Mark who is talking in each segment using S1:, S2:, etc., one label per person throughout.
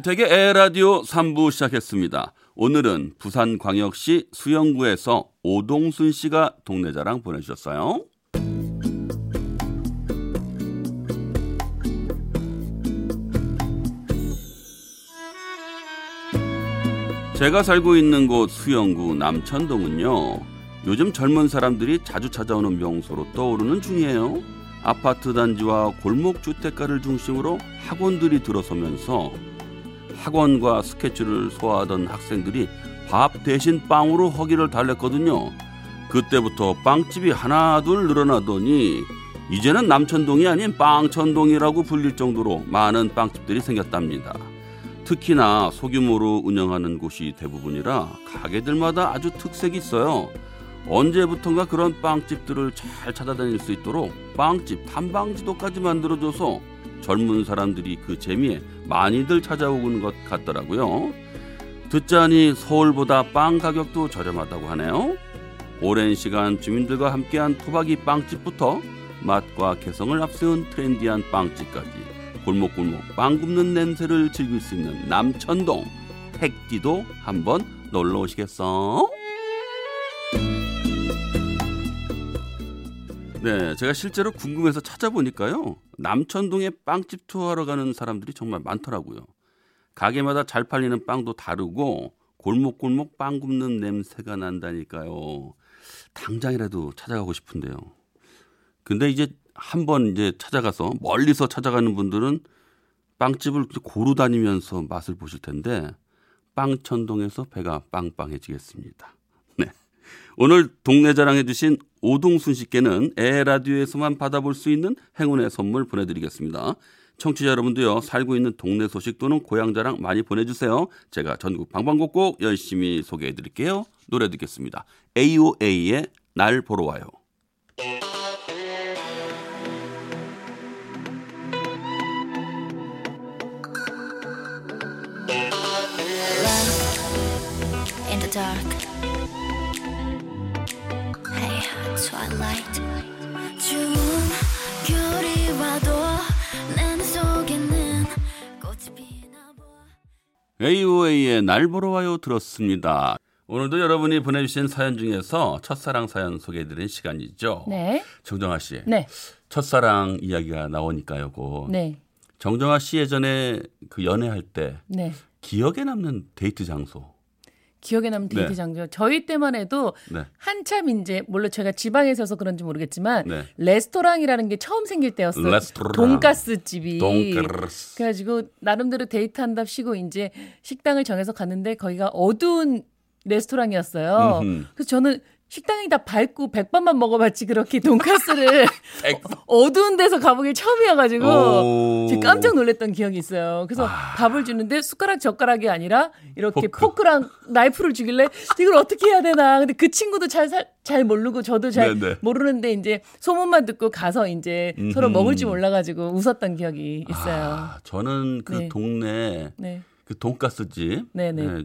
S1: 윤택의 에라디오 3부 시작했습니다. 오늘은 부산광역시 수영구에서 오동순 씨가 동네 자랑 보내주셨어요. 제가 살고 있는 곳 수영구 남천동은요. 요즘 젊은 사람들이 자주 찾아오는 명소로 떠오르는 중이에요. 아파트 단지와 골목 주택가를 중심으로 학원들이 들어서면서 학원과 스케치를 소화하던 학생들이 밥 대신 빵으로 허기를 달랬거든요. 그때부터 빵집이 하나 둘 늘어나더니 이제는 남천동이 아닌 빵천동이라고 불릴 정도로 많은 빵집들이 생겼답니다. 특히나 소규모로 운영하는 곳이 대부분이라 가게들마다 아주 특색이 있어요. 언제부턴가 그런 빵집들을 잘 찾아다닐 수 있도록 빵집 탐방지도까지 만들어줘서 젊은 사람들이 그 재미에 많이들 찾아오는 것 같더라고요. 듣자니 서울보다 빵 가격도 저렴하다고 하네요. 오랜 시간 주민들과 함께한 토박이 빵집부터 맛과 개성을 앞세운 트렌디한 빵집까지 골목골목 빵 굽는 냄새를 즐길 수 있는 남천동 택디도 한번 놀러 오시겠어? 네, 제가 실제로 궁금해서 찾아보니까요. 남천동에 빵집 투어하러 가는 사람들이 정말 많더라고요. 가게마다 잘 팔리는 빵도 다르고 골목골목 빵 굽는 냄새가 난다니까요. 당장이라도 찾아가고 싶은데요. 근데 이제 한번 이제 찾아가서 멀리서 찾아가는 분들은 빵집을 고루 다니면서 맛을 보실 텐데 빵천동에서 배가 빵빵해지겠습니다. 네. 오늘 동네 자랑해 주신 오동순 씨께는 에라디오에서만 받아볼 수 있는 행운의 선물 보내드리겠습니다. 청취자 여러분도요 살고 있는 동네 소식 또는 고향 자랑 많이 보내주세요. 제가 전국 방방곡곡 열심히 소개해드릴게요. 노래 듣겠습니다. AOA의 날 보러 와요.
S2: Twilight. 추운 겨울이 와도 내눈 속에는 꽃이 피나 봐.
S1: AOA의 날 보러 와요 들었습니다. 오늘도 여러분이 보내주신 사연 중에서 첫사랑 사연 소개해드리는 시간이죠.
S3: 네.
S1: 정정아 씨.
S3: 네.
S1: 첫사랑 이야기가 나오니까요. 고
S3: 네.
S1: 정정아 씨 예전에 그 연애할 때
S3: 네.
S1: 기억에 남는 데이트 장소.
S3: 기억에 남는 데이트
S1: 네.
S3: 장소. 저희 때만 해도
S1: 네.
S3: 한참 이제 물론 제가 지방에 있어서 그런지 모르겠지만
S1: 네.
S3: 레스토랑이라는 게 처음 생길 때였어요.
S1: 레스토랑.
S3: 돈가스 집이.
S1: 돈가스.
S3: 그래가지고 나름대로 데이트 한답시고 이제 식당을 정해서 갔는데 거기가 어두운 레스토랑이었어요.
S1: 음흠.
S3: 그래서 저는 식당이 다 밝고 백반만 먹어봤지 그렇게 돈가스를
S1: 백반.
S3: 어두운 데서 가보길 처음이어가지고 깜짝 놀랐던 기억이 있어요. 그래서 밥을 주는데 숟가락 젓가락이 아니라 이렇게
S1: 포크.
S3: 랑 나이프를 주길래 이걸 어떻게 해야 되나. 근데 그 친구도 잘, 살- 잘 모르고 저도 잘
S1: 네네.
S3: 모르는데 이제 소문만 듣고 가서 이제 서로
S1: 음흠.
S3: 먹을 줄 몰라가지고 웃었던 기억이 있어요.
S1: 아, 저는 그
S3: 네.
S1: 동네
S3: 네.
S1: 그 돈가스 집.
S3: 네네.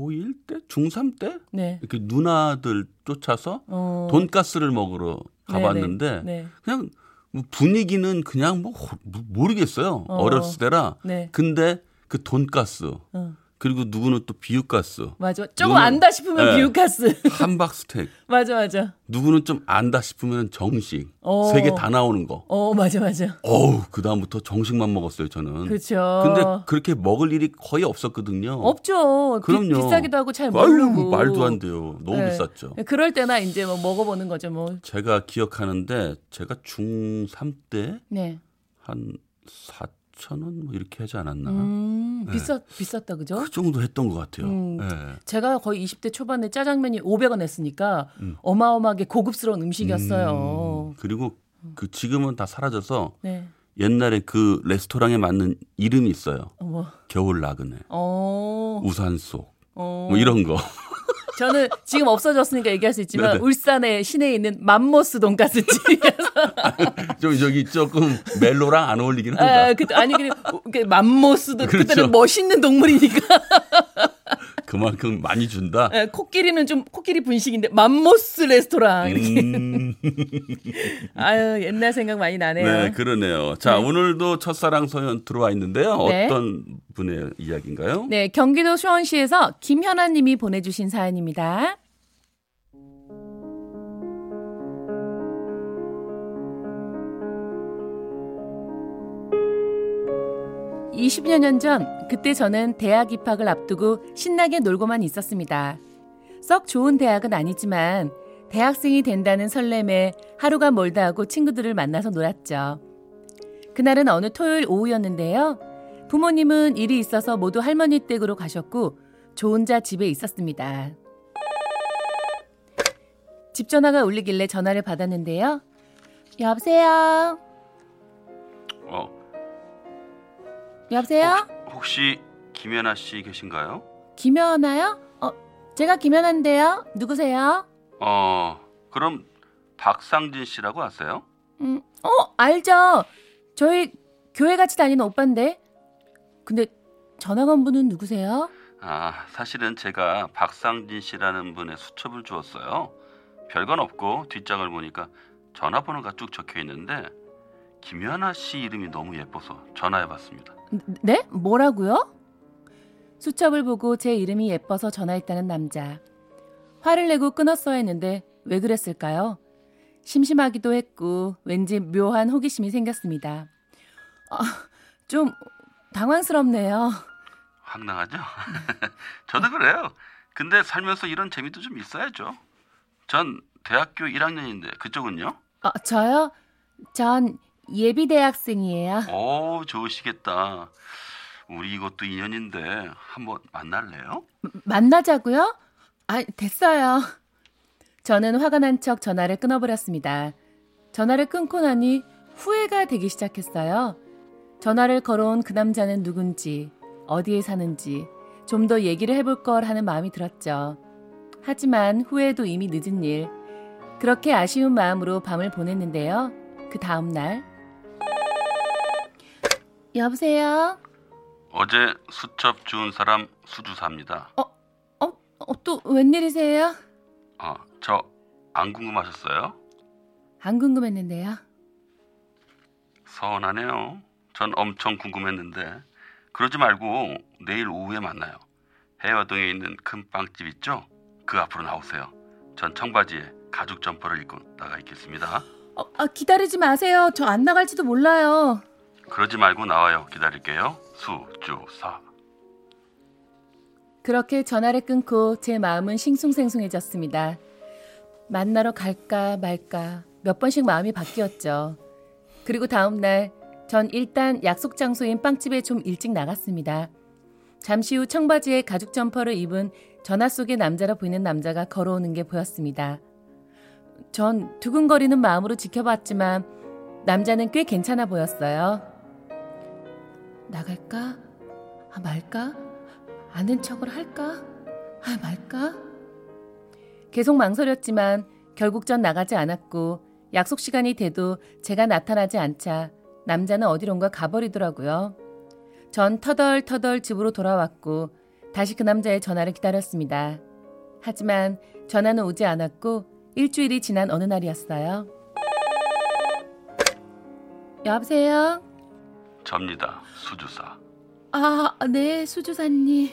S1: 고1 때? 중3 때?
S3: 네.
S1: 이렇게 누나들 쫓아서
S3: 어.
S1: 돈가스를 먹으러
S3: 네네.
S1: 가봤는데
S3: 네.
S1: 그냥 뭐 분위기는 그냥 뭐 호- 모- 모르겠어요.
S3: 어.
S1: 어. 렸을 때라.
S3: 네.
S1: 근데 그 돈가스
S3: 어.
S1: 그리고 누구는 또 비육가스
S3: 맞아. 조금 안다 싶으면
S1: 네.
S3: 비육가스.
S1: 함박 스테이크
S3: 맞아, 맞아.
S1: 누구는 좀 안다 싶으면 정식
S3: 어.
S1: 세개 다 나오는 거.
S3: 어, 맞아, 맞아.
S1: 어우 그 다음부터 정식만 먹었어요 저는.
S3: 그렇죠.
S1: 근데 그렇게 먹을 일이 거의 없었거든요.
S3: 없죠. 비-
S1: 그럼요.
S3: 비 싸기도 하고 잘
S1: 아유,
S3: 모르고.
S1: 말도 안 돼요. 너무
S3: 네.
S1: 비쌌죠.
S3: 그럴 때나 이제 뭐 먹어보는 거죠, 뭐.
S1: 제가 기억하는데 제가 중3 때
S3: 네.
S1: 한 4 천 원 뭐 이렇게 하지 않았나?
S3: 음, 비쌌, 비쌌다, 그죠?
S1: 그 정도 했던 것 같아요.
S3: 음.
S1: 예.
S3: 제가 거의 20대 초반에 짜장면이 500원 했으니까
S1: 음.
S3: 어마어마하게 고급스러운 음식이었어요.
S1: 음, 그리고 그 지금은 다 사라져서
S3: 네.
S1: 옛날에 그 레스토랑에 맞는 이름이 있어요.
S3: 어, 뭐.
S1: 겨울 나그네,
S3: 어.
S1: 우산 속,
S3: 어.
S1: 뭐 이런 거.
S3: 저는 지금 없어졌으니까 얘기할 수 있지만
S1: 네네.
S3: 울산의 시내에 있는 맘모스 돈가스집이어서
S1: 좀 저기 조금 멜로랑 안 어울리긴 한다.
S3: 아, 그, 아니 그냥 그 맘모스도
S1: 그렇죠.
S3: 그때는 멋있는 동물이니까
S1: 그만큼 많이 준다.
S3: 예, 코끼리는 좀 코끼리 분식인데 맘모스 레스토랑 이렇게
S1: 음,
S3: 아유 옛날 생각 많이 나네요.
S1: 네, 그러네요. 자, 오늘도 첫사랑 소연 들어와 있는데요.
S3: 네.
S1: 어떤 분의 이야기인가요?
S3: 네, 경기도 수원시에서 김현아님이 보내주신 사연입니다. 20여 년 전, 그때 저는 대학 입학을 앞두고 신나게 놀고만 있었습니다. 썩 좋은 대학은 아니지만 대학생이 된다는 설렘에 하루가 멀다 하고 친구들을 만나서 놀았죠. 그날은 어느 토요일 오후였는데요. 부모님은 일이 있어서 모두 할머니 댁으로 가셨고 저 혼자 집에 있었습니다. 집 전화가 울리길래 전화를 받았는데요. 여보세요? 여보세요?
S1: 혹시 김연아 씨 계신가요?
S3: 김연아요? 어, 제가 김연아인데요. 누구세요?
S1: 어, 그럼 박상진 씨라고 아세요?
S3: 음, 어, 알죠. 저희 교회 같이 다니는 오빠인데. 근데 전화 건 분은 누구세요?
S1: 아, 사실은 제가 박상진 씨라는 분의 수첩을 주었어요. 별건 없고 뒷장을 보니까 전화번호가 쭉 적혀 있는데 김연아 씨 이름이 너무 예뻐서 전화해봤습니다.
S3: 네? 뭐라고요? 수첩을 보고 제 이름이 예뻐서 전화했다는 남자. 화를 내고 끊었어야 했는데 왜 그랬을까요? 심심하기도 했고 왠지 묘한 호기심이 생겼습니다. 아, 좀 당황스럽네요.
S1: 황당하죠? 저도 그래요. 근데 살면서 이런 재미도 좀 있어야죠. 전 대학교 1학년인데 그쪽은요?
S3: 아, 저요? 전 예비 대학생이에요.
S1: 오 좋으시겠다. 우리 이것도 인연인데 한번 만날래요?
S3: 만나자고요? 아, 됐어요. 저는 화가 난 척 전화를 끊어버렸습니다. 전화를 끊고 나니 후회가 되기 시작했어요. 전화를 걸어온 그 남자는 누군지, 어디에 사는지 좀 더 얘기를 해볼 걸 하는 마음이 들었죠. 하지만 후회도 이미 늦은 일. 그렇게 아쉬운 마음으로 밤을 보냈는데요. 그 다음 날. 여보세요?
S1: 어제 수첩 주운 사람 수주사입니다.
S3: 어, 어, 또 웬일이세요?
S1: 어, 저 안 궁금하셨어요?
S3: 안 궁금했는데요.
S1: 서운하네요. 전 엄청 궁금했는데 그러지 말고 내일 오후에 만나요. 해화동에 있는 큰 빵집 있죠? 그 앞으로 나오세요. 전 청바지에 가죽 점퍼를 입고 나가 있겠습니다.
S3: 어, 아, 기다리지 마세요. 저 안 나갈지도 몰라요.
S1: 그러지 말고 나와요. 기다릴게요. 수 주 사.
S3: 그렇게 전화를 끊고 제 마음은 싱숭생숭해졌습니다. 만나러 갈까 말까 몇 번씩 마음이 바뀌었죠. 그리고 다음 날 전 일단 약속 장소인 빵집에 좀 일찍 나갔습니다. 잠시 후 청바지에 가죽 점퍼를 입은 전화 속의 남자라 보이는 남자가 걸어오는 게 보였습니다. 전 두근거리는 마음으로 지켜봤지만 남자는 꽤 괜찮아 보였어요. 나갈까? 아, 말까? 아는 척을 할까? 아, 말까? 계속 망설였지만 결국 전 나가지 않았고 약속 시간이 돼도 제가 나타나지 않자 남자는 어디론가 가버리더라고요. 전 터덜터덜 집으로 돌아왔고 다시 그 남자의 전화를 기다렸습니다. 하지만 전화는 오지 않았고 일주일이 지난 어느 날이었어요. 여보세요?
S1: 접니다. 수주사.
S3: 아, 네, 수주사님.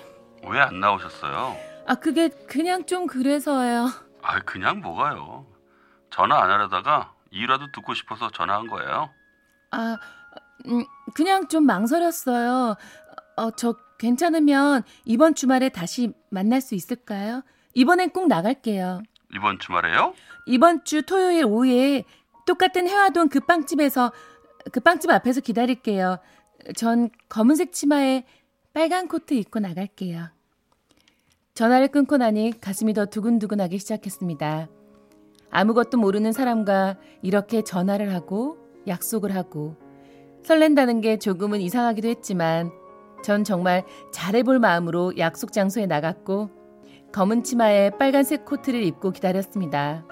S1: 왜 안 나오셨어요?
S3: 아, 그게 그냥 좀 그래서요.
S1: 아, 그냥 뭐가요? 전화 안 하려다가 이유라도 듣고 싶어서 전화한 거예요.
S3: 아, 음, 그냥 좀 망설였어요. 어, 저 괜찮으면 이번 주말에 다시 만날 수 있을까요? 이번엔 꼭 나갈게요.
S1: 이번 주말에요?
S3: 이번 주 토요일 오후에 똑같은 해화동 그 빵집에서 그 빵집 앞에서 기다릴게요. 전 검은색 치마에 빨간 코트 입고 나갈게요. 전화를 끊고 나니 가슴이 더 두근두근하기 시작했습니다. 아무것도 모르는 사람과 이렇게 전화를 하고 약속을 하고 설렌다는 게 조금은 이상하기도 했지만 전 정말 잘해볼 마음으로 약속 장소에 나갔고 검은 치마에 빨간색 코트를 입고 기다렸습니다.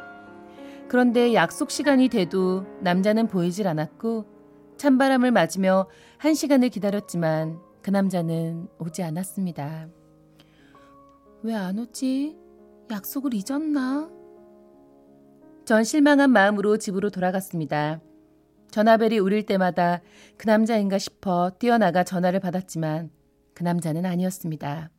S3: 그런데 약속 시간이 돼도 남자는 보이질 않았고 찬바람을 맞으며 한 시간을 기다렸지만 그 남자는 오지 않았습니다. 왜 안 오지? 약속을 잊었나? 전 실망한 마음으로 집으로 돌아갔습니다. 전화벨이 울릴 때마다 그 남자인가 싶어 뛰어나가 전화를 받았지만 그 남자는 아니었습니다.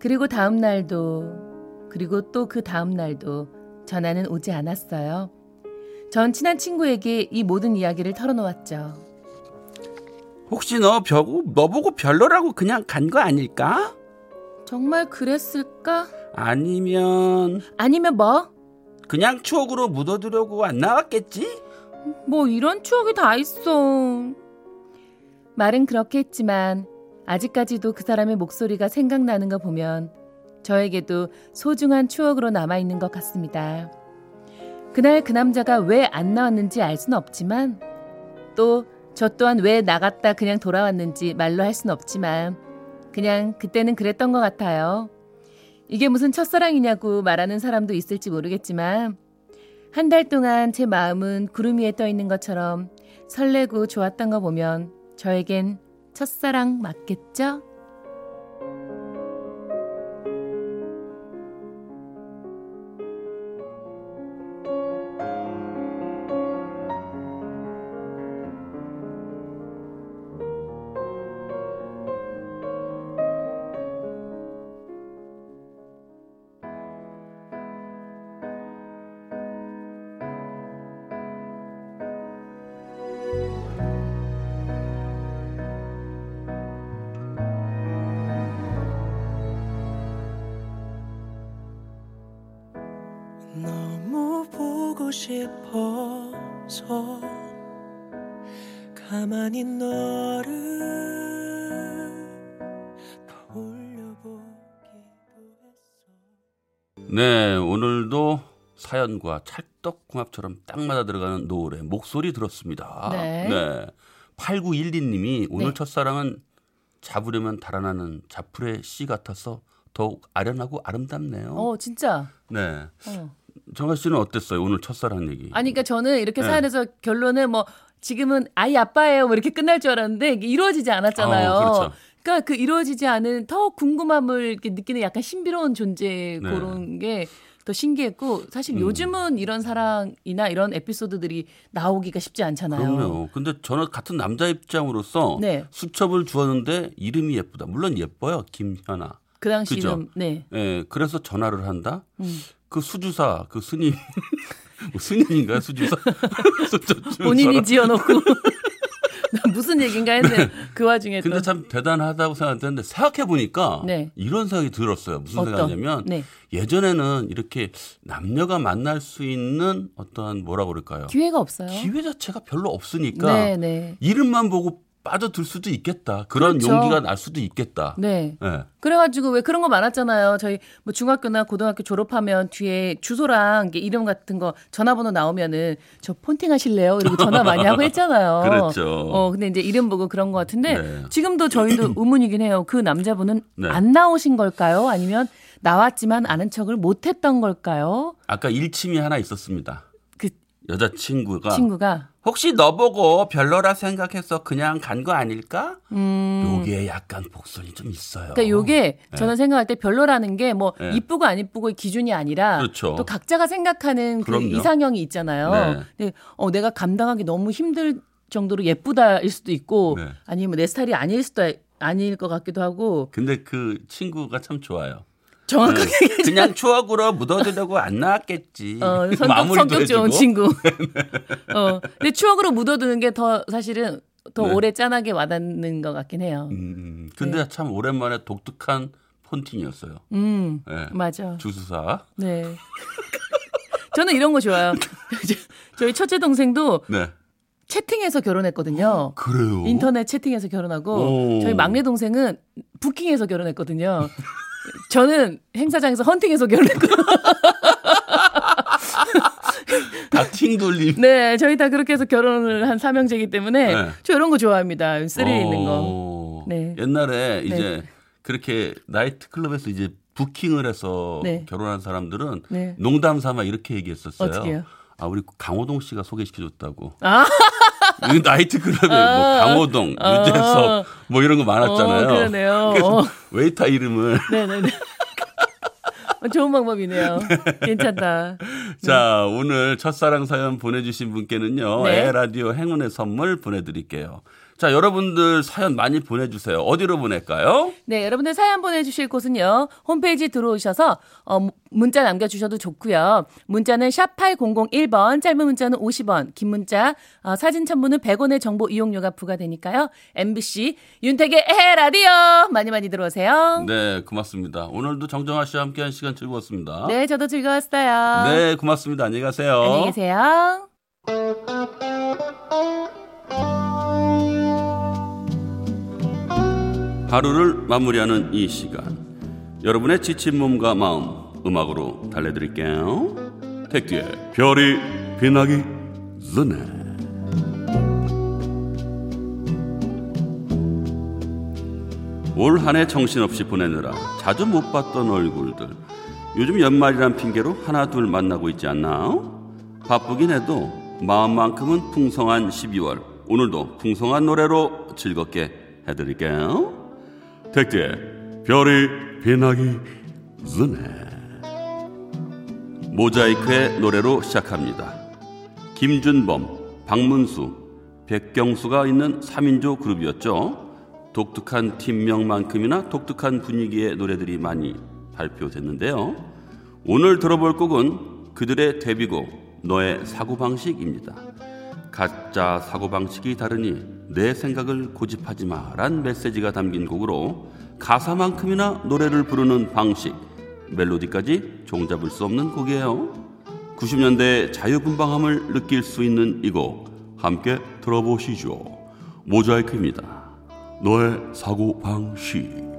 S3: 그리고 다음 날도 그리고 또 그 다음 날도 전화는 오지 않았어요. 전 친한 친구에게 이 모든 이야기를 털어놓았죠.
S1: 혹시 너 벼고 너 보고 별로라고 그냥 간 거 아닐까?
S3: 정말 그랬을까?
S1: 아니면
S3: 아니면 뭐?
S1: 그냥 추억으로 묻어두려고 안 나왔겠지?
S3: 뭐 이런 추억이 다 있어. 말은 그렇게 했지만 아직까지도 그 사람의 목소리가 생각나는 거 보면 저에게도 소중한 추억으로 남아 있는 것 같습니다. 그날 그 남자가 왜 안 나왔는지 알 수는 없지만 또 저 또한 왜 나갔다 그냥 돌아왔는지 말로 할 수는 없지만 그냥 그때는 그랬던 것 같아요. 이게 무슨 첫사랑이냐고 말하는 사람도 있을지 모르겠지만 한 달 동안 제 마음은 구름 위에 떠 있는 것처럼 설레고 좋았던 거 보면 저에겐 첫사랑 맞겠죠?
S4: 싶어서 가만히 너를
S1: 네, 오늘도 사연과 찰떡궁합처럼 딱 맞아 들어가는 노래 목소리 들었습니다.
S3: 네.
S1: 8912님이 오늘
S3: 네.
S1: 첫사랑은 잡으려면 달아나는 자풀의 씨 같아서 더욱 아련하고 아름답네요.
S3: 어, 진짜.
S1: 네.
S3: 어.
S1: 정아 씨는 어땠어요? 오늘 첫사랑 얘기.
S3: 아니, 그러니까 저는 이렇게
S1: 네.
S3: 사연에서 결론은 뭐 지금은 아이 아빠예요. 뭐 이렇게 끝날 줄 알았는데 이게 이루어지지 않았잖아요.
S1: 어, 그렇죠.
S3: 그러니까 그 이루어지지 않은 더 궁금함을 이렇게 느끼는 약간 신비로운 존재
S1: 네.
S3: 그런 게 더 신기했고 사실
S1: 음.
S3: 요즘은 이런 사랑이나 이런 에피소드들이 나오기가 쉽지 않잖아요.
S1: 그럼요. 근데 저는 같은 남자 입장으로서
S3: 네.
S1: 수첩을 주었는데 이름이 예쁘다. 물론 예뻐요. 김현아.
S3: 그 당시
S1: 그죠?
S3: 이름 네.
S1: 예, 그래서 전화를 한다.
S3: 음.
S1: 그 수주사, 그 스님, 뭐 스님인가요? 수주사?
S3: 본인이 지어놓고 나 무슨 얘긴가 했네. 그 와중에
S1: 근데
S3: 또
S1: 참 대단하다고 생각했는데 생각해 보니까
S3: 네.
S1: 이런 생각이 들었어요. 무슨
S3: 어떤?
S1: 생각이냐면
S3: 네.
S1: 예전에는 이렇게 남녀가 만날 수 있는 어떠한 뭐라 그럴까요?
S3: 기회가 없어요.
S1: 기회 자체가 별로 없으니까
S3: 네, 네.
S1: 이름만 보고 빠져들 수도 있겠다. 그런
S3: 그렇죠.
S1: 용기가 날 수도 있겠다.
S3: 네.
S1: 예.
S3: 그래가지고 왜 그런 거 많았잖아요. 저희 뭐 중학교나 고등학교 졸업하면 뒤에 주소랑 이름 같은 거 전화번호 나오면은 저 폰팅 하실래요? 이러고 전화 많이 하고 했잖아요.
S1: 그랬죠.
S3: 어, 근데 이제 이름 보고 그런 것 같은데
S1: 네.
S3: 지금도 저희도 의문이긴 해요. 그 남자분은
S1: 네.
S3: 안 나오신 걸까요? 아니면 나왔지만 아는 척을 못 했던 걸까요?
S1: 아까 일침이 하나 있었습니다.
S3: 그
S1: 여자친구가
S3: 친구가
S1: 혹시 너 보고 별로라 생각해서 그냥 간 거 아닐까?
S3: 음.
S1: 요게 약간 복선이 좀 있어요.
S3: 그러니까 요게 저는 생각할 때 별로라는 게뭐
S1: 네.
S3: 이쁘고 안 이쁘고의 기준이 아니라
S1: 그렇죠.
S3: 또 각자가 생각하는 그. 이상형이 있잖아요.
S1: 네.
S3: 근데 어 내가 감당하기 너무 힘들 정도로 예쁘다일 수도 있고
S1: 네.
S3: 아니면 내 스타일이 아닐 수도 아닐 것 같기도 하고
S1: 근데 그 친구가 참 좋아요.
S3: 정확하게
S1: 네. 그냥 추억으로 묻어두려고 안 나왔겠지.
S3: 어, 성격, 성격 좋은. 친구. 어, 근데 추억으로 묻어두는 게 더 사실은 더
S1: 네.
S3: 오래 짠하게 와닿는 것 같긴 해요.
S1: 음, 근데 참 오랜만에 독특한 폰팅이었어요.
S3: 음,
S1: 네.
S3: 맞아.
S1: 주수사.
S3: 네. 저는 이런 거 좋아요. 저희 첫째 동생도
S1: 네.
S3: 채팅해서 결혼했거든요.
S1: 그래요.
S3: 인터넷 채팅해서 결혼하고
S1: 오.
S3: 저희 막내 동생은 부킹해서 결혼했거든요. 저는 행사장에서 헌팅해서 결혼했거든요.
S1: 다팅 돌림.
S3: 네, 저희 다 그렇게 해서 결혼을 한 삼형제이기 때문에
S1: 네.
S3: 저 이런 거 좋아합니다. 스릴 있는 거.
S1: 어,
S3: 네.
S1: 옛날에 이제 그렇게 나이트 클럽에서 이제 부킹을 해서
S3: 네.
S1: 결혼한 사람들은
S3: 네.
S1: 농담 삼아 이렇게 얘기했었어요.
S3: 어떻게요?
S1: 아 우리 강호동 씨가 소개시켜줬다고.
S3: 아,
S1: 이 나이트클럽에 뭐
S3: 아,
S1: 강호동,
S3: 아.
S1: 유재석 뭐 이런 거 많았잖아요.
S3: 어, 그러네요. 어.
S1: 웨이터 이름을
S3: 네네네. 어, 좋은 방법이네요. 괜찮다.
S1: 자 오늘 첫사랑 사연 보내주신 분께는요
S3: 네.
S1: 에라디오 행운의 선물 보내드릴게요. 자 여러분들 사연 많이 보내주세요. 어디로 보낼까요?
S3: 네, 여러분들 사연 보내주실 곳은요. 홈페이지 들어오셔서 어, 문자 남겨주셔도 좋고요. 문자는 샵 8001번, 짧은 문자는 50원, 긴 문자, 어, 사진 첨부는 100원의 정보 이용료가 부과되니까요. MBC 윤택의 에라디오 많이 많이 들어오세요.
S1: 네 고맙습니다. 오늘도 정정아 씨와 함께한 시간 즐거웠습니다.
S3: 네, 저도 즐거웠어요.
S1: 네, 고맙습니다. 안녕히 가세요.
S3: 안녕히 계세요.
S1: 하루를 마무리하는 이 시간. 여러분의 지친 몸과 마음 음악으로 달래드릴게요. 택디의 별이 빛나기 전에. 올 한 해 정신없이 보내느라 자주 못 봤던 얼굴들. 요즘 연말이란 핑계로 하나 둘 만나고 있지 않나? 바쁘긴 해도 마음만큼은 풍성한 12월. 오늘도 풍성한 노래로 즐겁게 해드릴게요 택디의 별이 빛나기 전에 모자이크의 노래로 시작합니다. 김준범, 박문수, 백경수가 있는 3인조 그룹이었죠. 독특한 팀명만큼이나 독특한 분위기의 노래들이 많이 발표됐는데요. 오늘 들어볼 곡은 그들의 데뷔곡 너의 사고방식입니다. 가짜 사고방식이 다르니 내 생각을 고집하지 마란 메시지가 담긴 곡으로 가사만큼이나 노래를 부르는 방식, 멜로디까지 종잡을 수 없는 곡이에요. 90년대 자유분방함을 느낄 수 있는 이 곡 함께 들어보시죠. 모자이크입니다. 너의 사고방식.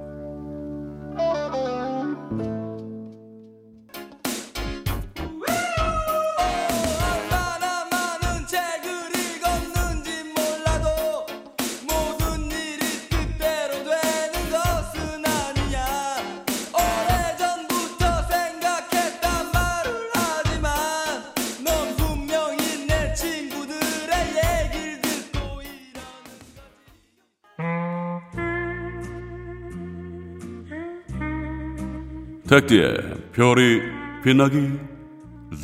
S1: 택디의 별이 빛나기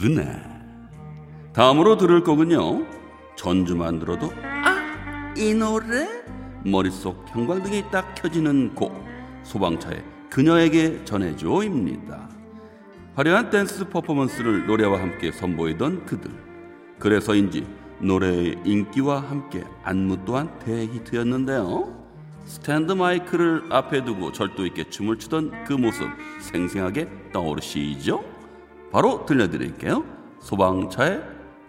S1: 전에 다음으로 들을 곡은요 전주만 들어도 아 이 노래? 머릿속 형광등이 딱 켜지는 곡 소방차의 그녀에게 전해줘입니다. 화려한 댄스 퍼포먼스를 노래와 함께 선보이던 그들. 그래서인지 노래의 인기와 함께 안무 또한 대히트였는데요 스탠드 마이크를 앞에 두고 절도 있게 춤을 추던 그 모습 생생하게 떠오르시죠? 바로 들려드릴게요. 소방차의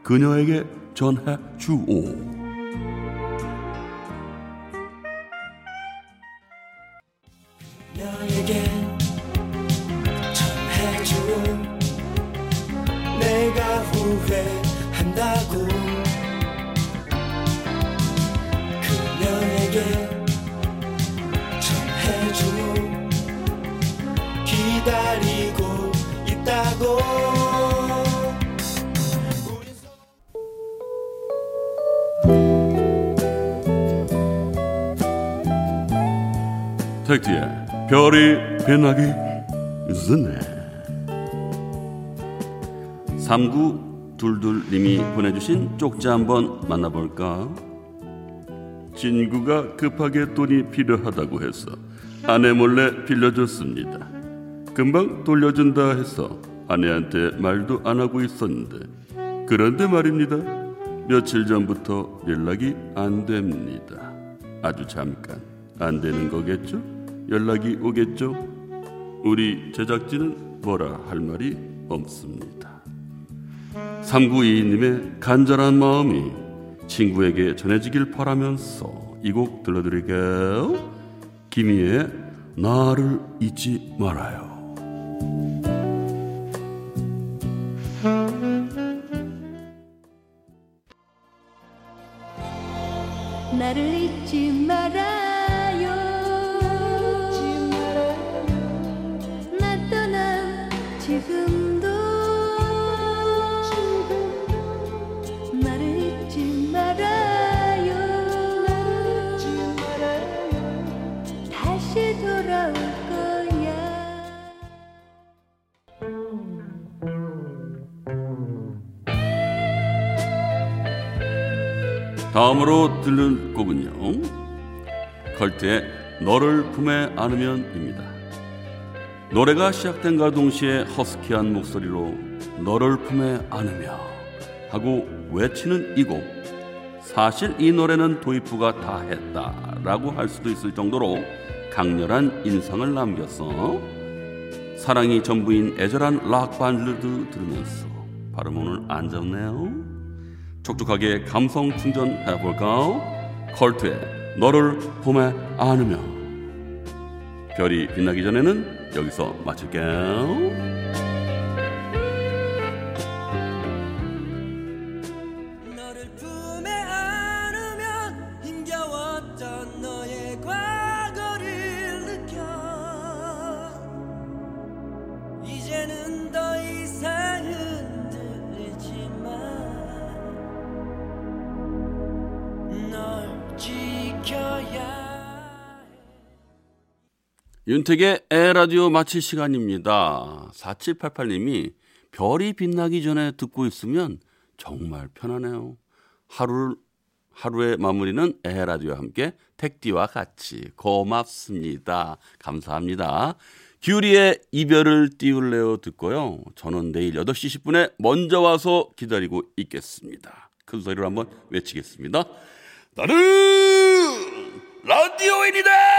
S1: 그녀에게 전해 주오. 택디의 별이 빛나기 전에 3922님이 보내주신 쪽지 한번 만나볼까? 진구가 급하게 돈이 필요하다고 해서 아내 몰래 빌려줬습니다. 금방 돌려준다 해서 아내한테 말도 안 하고 있었는데 그런데 말입니다. 며칠 전부터 연락이 안 됩니다. 아주 잠깐 안 되는 거겠죠? 연락이 오겠죠? 우리 제작진은 뭐라 할 말이 없습니다. 3922님의 간절한 마음이 친구에게 전해지길 바라면서 이 곡 들려드릴게요. 김희의 나를 잊지 말아요.
S5: 나를 잊지 말아
S1: 다음으로 들을 곡은요. 컬트의 너를 품에 안으면입니다. 노래가 시작된과 동시에 허스키한 목소리로 너를 품에 안으며 하고 외치는 이 곡. 사실 이 노래는 도입부가 다 했다라고 할 수도 있을 정도로 강렬한 인상을 남겼어. 사랑이 전부인 애절한 락 발라드 들으면서 발음 오늘 안 좋네요. 촉촉하게 감성 충전해 볼까? 컬트의 너를 봄에 안으며 별이 빛나기 전에는 여기서 마칠게요. 윤택의 에라디오 마칠 시간입니다. 4788님이 별이 빛나기 전에 듣고 있으면 정말 편하네요. 하루 하루의 마무리는 에라디오와 함께 택디와 같이 고맙습니다. 감사합니다. 규리의 이별을 띄울래요 듣고요. 저는 내일 8시 10분에 먼저 와서 기다리고 있겠습니다. 큰 소리로 한번 외치겠습니다. 나는 라디오인이다!